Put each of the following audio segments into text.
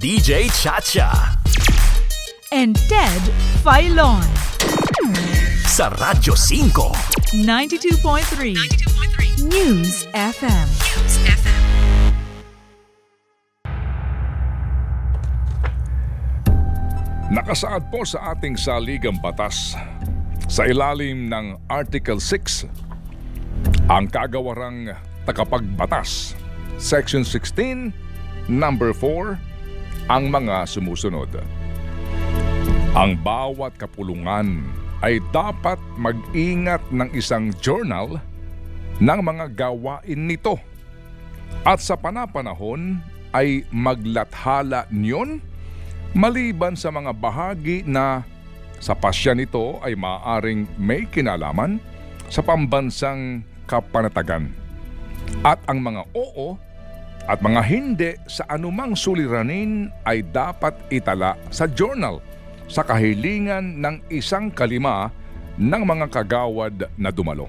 DJ Chacha. and Ted Filon. Sa Radyo 5. 92.3 News FM. Nakasaad po sa ating saligang batas sa ilalim ng Article 6 ang kagawarang takapagbatas Section 16 Number 4 ang mga sumusunod. Ang bawat kapulungan ay dapat mag-ingat ng isang journal ng mga gawain nito at sa panapanahon ay maglathala niyon maliban sa mga bahagi na sa pasya nito ay maaaring may kinalaman sa pambansang kapanatagan. At ang mga oo at mga hindi sa anumang suliranin ay dapat itala sa journal sa kahilingan ng isang kalima ng mga kagawad na dumalo.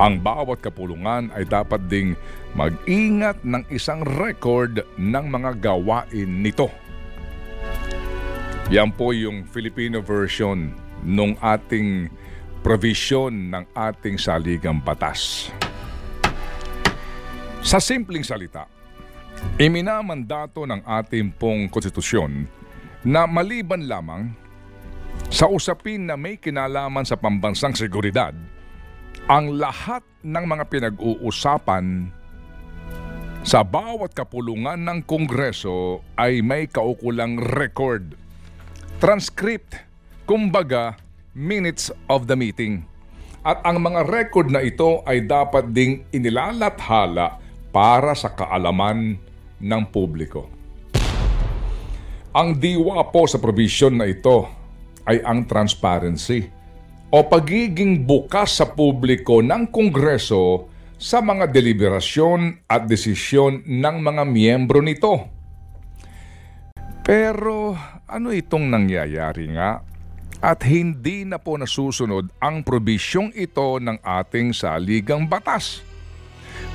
Ang bawat kapulungan ay dapat ding mag-ingat ng isang record ng mga gawain nito. Yan po yung Filipino version nung ating provision ng ating saligang batas. Sa simpleng salita, iminamandato ng ating pong konstitusyon na maliban lamang sa usapin na may kinalaman sa pambansang seguridad, ang lahat ng mga pinag-uusapan sa bawat kapulungan ng Kongreso ay may kaukulang record, transcript, kumbaga minutes of the meeting. At ang mga record na ito ay dapat ding inilalathala para sa kaalaman ng publiko. Ang diwa po sa provision na ito ay ang transparency o pagiging bukas sa publiko ng Kongreso sa mga deliberasyon at desisyon ng mga miyembro nito. Pero ano itong nangyayari nga? At hindi na po nasusunod ang probisyong ito ng ating saligang batas.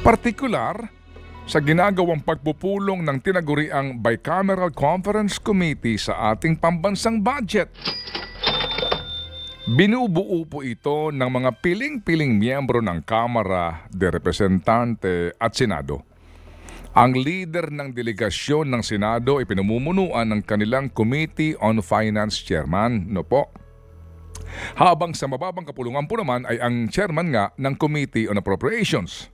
Partikular sa ginagawang pagpupulong ng tinaguriang Bicameral Conference Committee sa ating pambansang budget. Binubuo po ito ng mga piling-piling miyembro ng Kamara de Representante at Senado. Ang leader ng delegasyon ng Senado ay pinamumunuan ng kanilang Committee on Finance Chairman, no po. Habang sa mababang kapulungan po naman ay ang chairman nga ng Committee on Appropriations.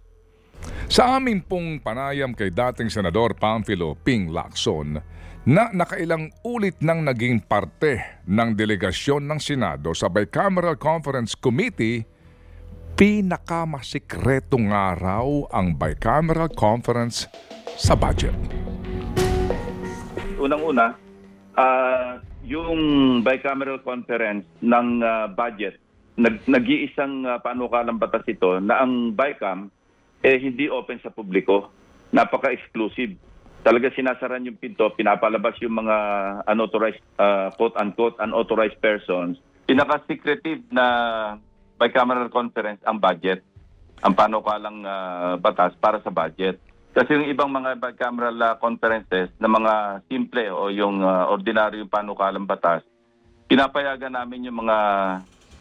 Sa amin pong panayam kay dating Senador Pamphilo Ping Lacson na nakailang ulit nang naging parte ng delegasyon ng Senado sa Bicameral Conference Committee, pinakamasikreto nga raw ang Bicameral Conference sa budget. unang-una, ah, yung bicameral conference ng ah, budget, nag, nag-iisang uh, panukalang batas ito na ang BICAM eh, hindi open sa publiko. Napaka-exclusive. Talaga sinasaran yung pinto, pinapalabas yung mga unauthorized, ah, quote-unquote, unauthorized persons. Pinaka-secretive na bicameral conference ang budget, ang panukalang ah, batas para sa budget. Kasi yung ibang mga bicameral ah, conferences na mga simple o yung uh, ordinaryo panukalang batas, pinapayagan namin yung mga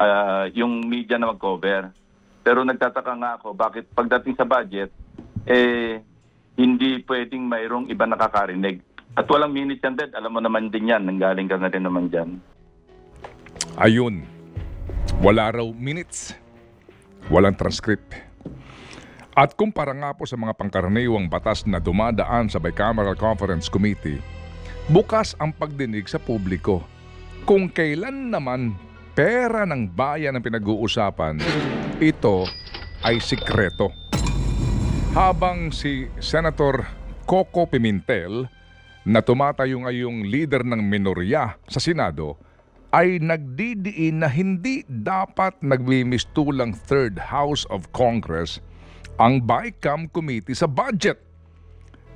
ah, yung media na mag-cover. Pero nagtataka nga ako bakit pagdating sa budget eh hindi pwedeng mayroong iba nakakarinig. At walang minutes yan, Ted. Alam mo naman din yan. Nanggaling ka na rin naman dyan. Ayun, wala raw minutes, walang transcript. At kumpara nga po sa mga pangkaraniwang batas na dumadaan sa Bicameral Conference Committee, bukas ang pagdinig sa publiko. Kung kailan naman pera ng bayan ang pinag-uusapan, ito ay sikreto. Habang si Senator Coco Pimentel na tumatayo ngayong leader ng minorya sa Senado ay nagdidiin na hindi dapat nagmimistulang Third House of Congress ang BICAM Committee sa budget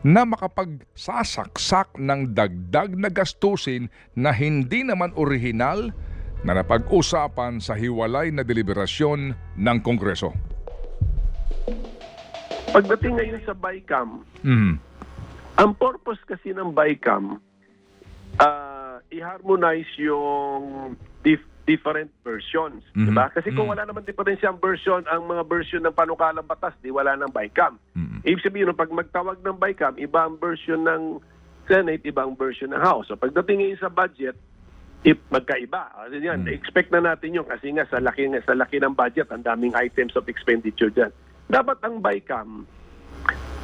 na makapagsasaksak ng dagdag na gastusin na hindi naman orihinal na napag-usapan sa hiwalay na deliberasyon ng Kongreso. Pagdating ngayon sa BICAM, Mhm. Ang purpose kasi ng BICAM, ah, i-harmonize yung dif- different versions. Mhm. Di ba? Kasi kung Mm. wala naman diferensyang version, ang mga version ng panukalang batas, di wala ng BICAM. Mm. Ibig sabihin, pag magtawag ng BICAM, iba ang version ng Senate, iba ang version ng House. So pagdating ngayon sa budget, if magkaiba. Ano yan, expect na natin yun kasi nga sa laki, sa laki ng budget, ang daming items of expenditure dyan. Dapat ang BICAM,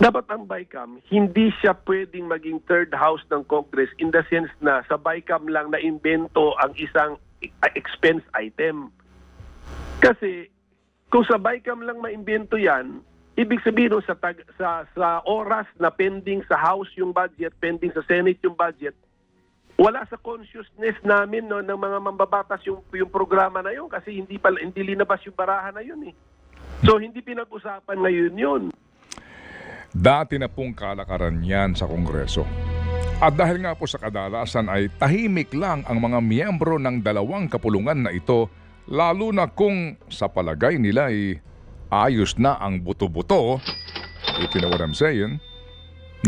dapat ang BICAM, hindi siya pwedeng maging third house ng Congress in the sense na sa BICAM lang na invento ang isang expense item. Kasi kung sa BICAM lang maimbento yan, ibig sabihin sa, tag, sa, sa oras na pending sa House yung budget, pending sa Senate yung budget, wala sa consciousness namin no, ng mga mambabatas yung, yung programa na yun kasi hindi, pala, hindi linabas yung barahan na yun eh. So hindi pinag-usapan ngayon yun. Dati na pong kalakaran yan sa Kongreso. At dahil nga po sa kadalasan ay tahimik lang ang mga miyembro ng dalawang kapulungan na ito, lalo na kung sa palagay nila ay ayos na ang buto-buto, if you know what I'm saying,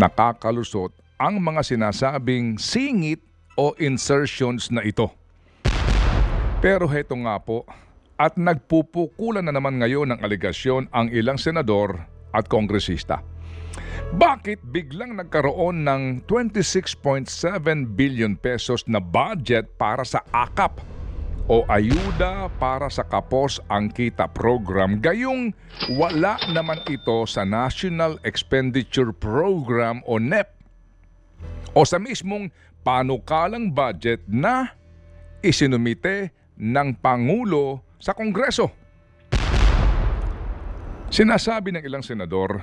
nakakalusot ang mga sinasabing singit o insertions na ito. Pero heto nga po, at nagpupukulan na naman ngayon ng aligasyon ang ilang senador at kongresista. Bakit biglang nagkaroon ng 26.7 billion pesos na budget para sa AKAP o Ayuda para sa Kapos ang Kita Program gayong wala naman ito sa National Expenditure Program o NEP o sa mismong panukalang budget na isinumite ng Pangulo sa Kongreso. Sinasabi ng ilang senador,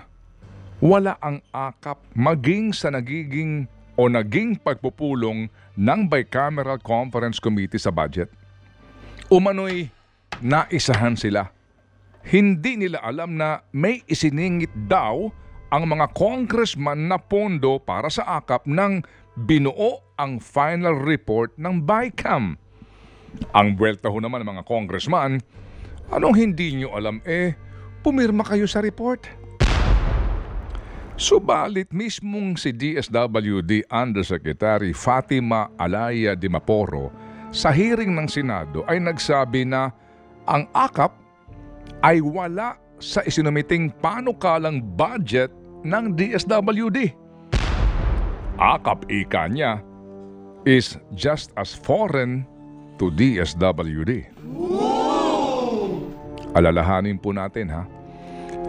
wala ang akap maging sa nagiging o naging pagpupulong ng Bicameral Conference Committee sa budget. Umano'y naisahan sila. Hindi nila alam na may isiningit daw ang mga congressman na pondo para sa akap nang binuo ang final report ng BICAM. Ang buwelta ho naman ng mga congressman, anong hindi nyo alam eh, pumirma kayo sa report. Subalit mismong si DSWD Undersecretary Fatima Alaya Dimaporo sa hearing ng Senado ay nagsabi na ang AKAP ay wala sa isinumiting panukalang budget ng DSWD. AKAP ika niya is just as foreign to DSWD. Alalahanin po natin ha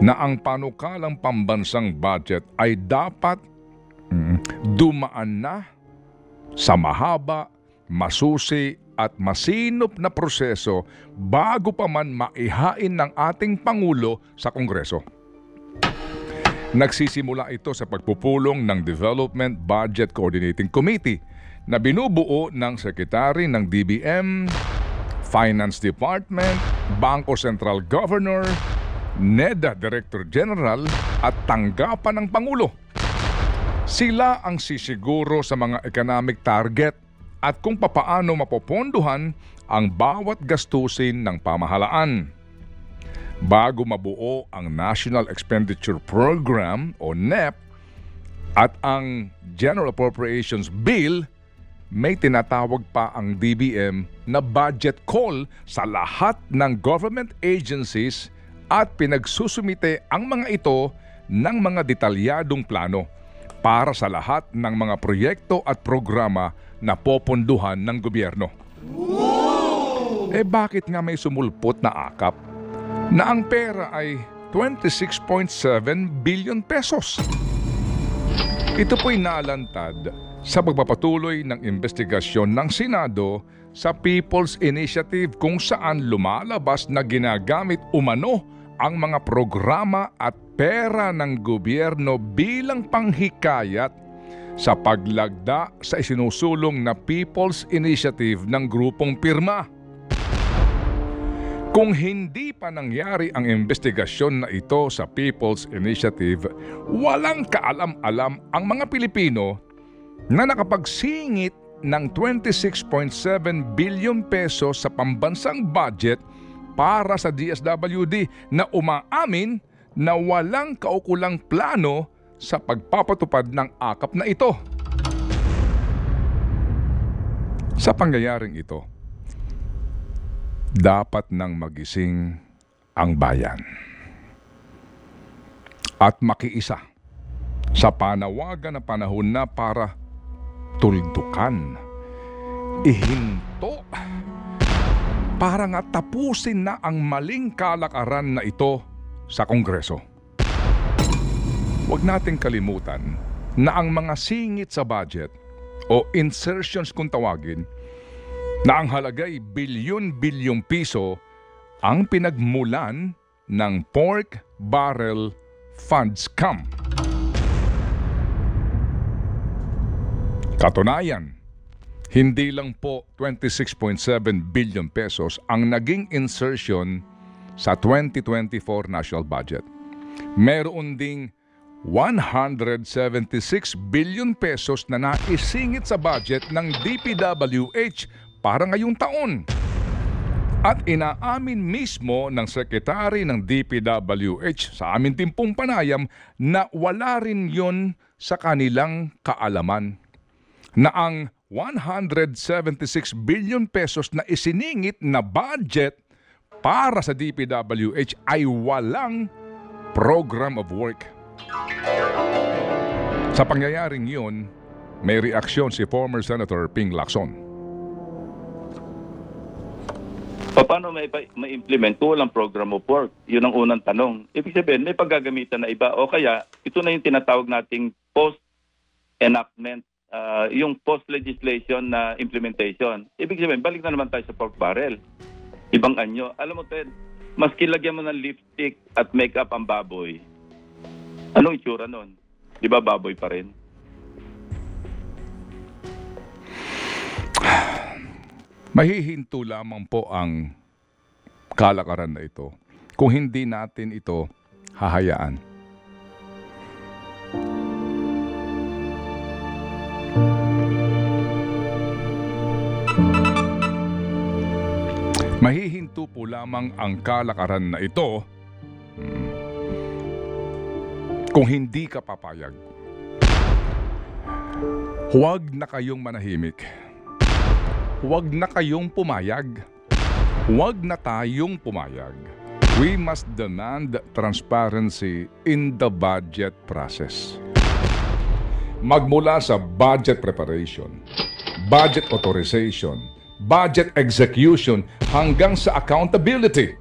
na ang panukalang pambansang budget ay dapat mm, dumaan na sa mahaba, masusi at masinop na proseso bago pa man maihain ng ating Pangulo sa Kongreso. Nagsisimula ito sa pagpupulong ng Development Budget Coordinating Committee na binubuo ng Sekretary ng DBM, Finance Department, Bangko Central Governor, NEDA Director General at tanggapan ng Pangulo. Sila ang sisiguro sa mga economic target at kung papaano mapopondohan ang bawat gastusin ng pamahalaan. Bago mabuo ang National Expenditure Program o NEP at ang General Appropriations Bill, may tinatawag pa ang DBM na budget call sa lahat ng government agencies at pinagsusumite ang mga ito ng mga detalyadong plano para sa lahat ng mga proyekto at programa na poponduhan ng gobyerno. Eh bakit nga may sumulpot na akap na ang pera ay 26.7 billion pesos? Ito po'y naalantad sa pagpapatuloy ng investigasyon ng Senado sa People's Initiative kung saan lumalabas na ginagamit umano ang mga programa at pera ng gobyerno bilang panghikayat sa paglagda sa isinusulong na People's Initiative ng grupong pirma. Kung hindi pa nangyari ang investigasyon na ito sa People's Initiative, walang kaalam-alam ang mga Pilipino na nakapagsingit ng 26.7 billion pesos sa pambansang budget para sa DSWD na umaamin na walang kaukulang plano sa pagpapatupad ng akap na ito. Sa pangyayaring ito, dapat nang magising ang bayan at makiisa sa panawagan na panahon na para tuldukan, ihinto, para nga tapusin na ang maling kalakaran na ito sa Kongreso. Huwag nating kalimutan na ang mga singit sa budget o insertions kung tawagin na ang halagay bilyon-bilyong piso ang pinagmulan ng Pork Barrel Fund Scam. Katunayan, hindi lang po 26.7 billion pesos ang naging insertion sa 2024 national budget. Meron ding 176 billion pesos na naisingit sa budget ng DPWH para ngayong taon. At inaamin mismo ng sekretary ng DPWH sa amin timpong panayam na wala rin yon sa kanilang kaalaman. Na ang 176 billion pesos na isiningit na budget para sa DPWH ay walang program of work. Sa pangyayaring yun, may reaksyon si former Senator Ping Lacson. Paano may, may implement kung walang program of work? Yun ang unang tanong. Ibig sabihin, may paggagamitan na iba. O kaya, ito na yung tinatawag nating post-enactment, uh, yung post-legislation na implementation. Ibig sabihin, balik na naman tayo sa pork barrel. Ibang anyo. Alam mo, Ted, maski lagyan mo ng lipstick at makeup ang baboy, anong itsura nun? Di ba baboy pa rin? Mahihinto lamang po ang kalakaran na ito kung hindi natin ito hahayaan. Mahihinto po lamang ang kalakaran na ito kung hindi ka papayag. Huwag na kayong manahimik. Huwag na kayong pumayag. Huwag na tayong pumayag. We must demand transparency in the budget process. Magmula sa budget preparation, budget authorization, budget execution hanggang sa accountability.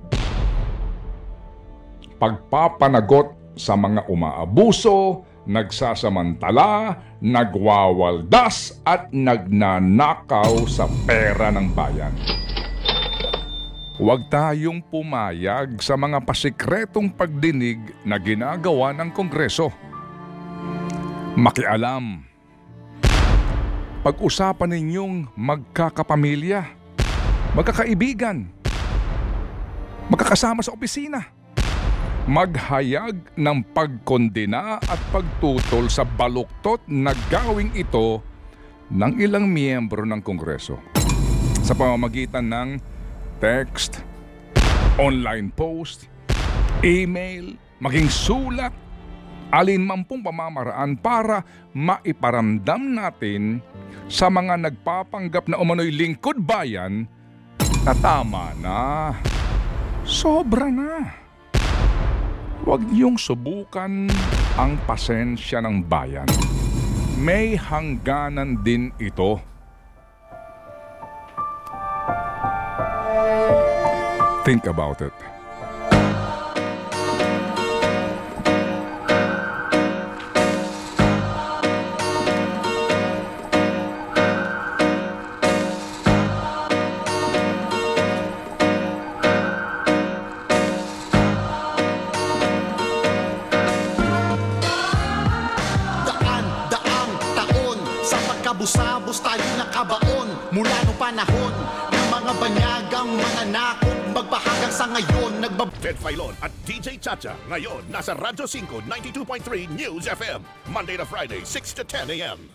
Pagpapanagot sa mga umaabuso, nagsasamantala, nagwawaldas at nagnanakaw sa pera ng bayan. Huwag tayong pumayag sa mga pasikretong pagdinig na ginagawa ng Kongreso. Makialam. Pag-usapan ninyong magkakapamilya, magkakaibigan, magkakasama sa opisina maghayag ng pagkondena at pagtutol sa baluktot na gawing ito ng ilang miyembro ng Kongreso. Sa pamamagitan ng text, online post, email, maging sulat, alinman pong pamamaraan para maiparamdam natin sa mga nagpapanggap na umano'y lingkod bayan na tama na, sobra na. Huwag niyong subukan ang pasensya ng bayan. May hangganan din ito. Think about it. Panahon Ng mga banyagang mananakot Magbahagang sa ngayon Nagbab... Ted Filon at DJ Chacha. Ngayon, nasa Radyo 5, 92.3 News FM. Monday to Friday, 6 to 10 a.m.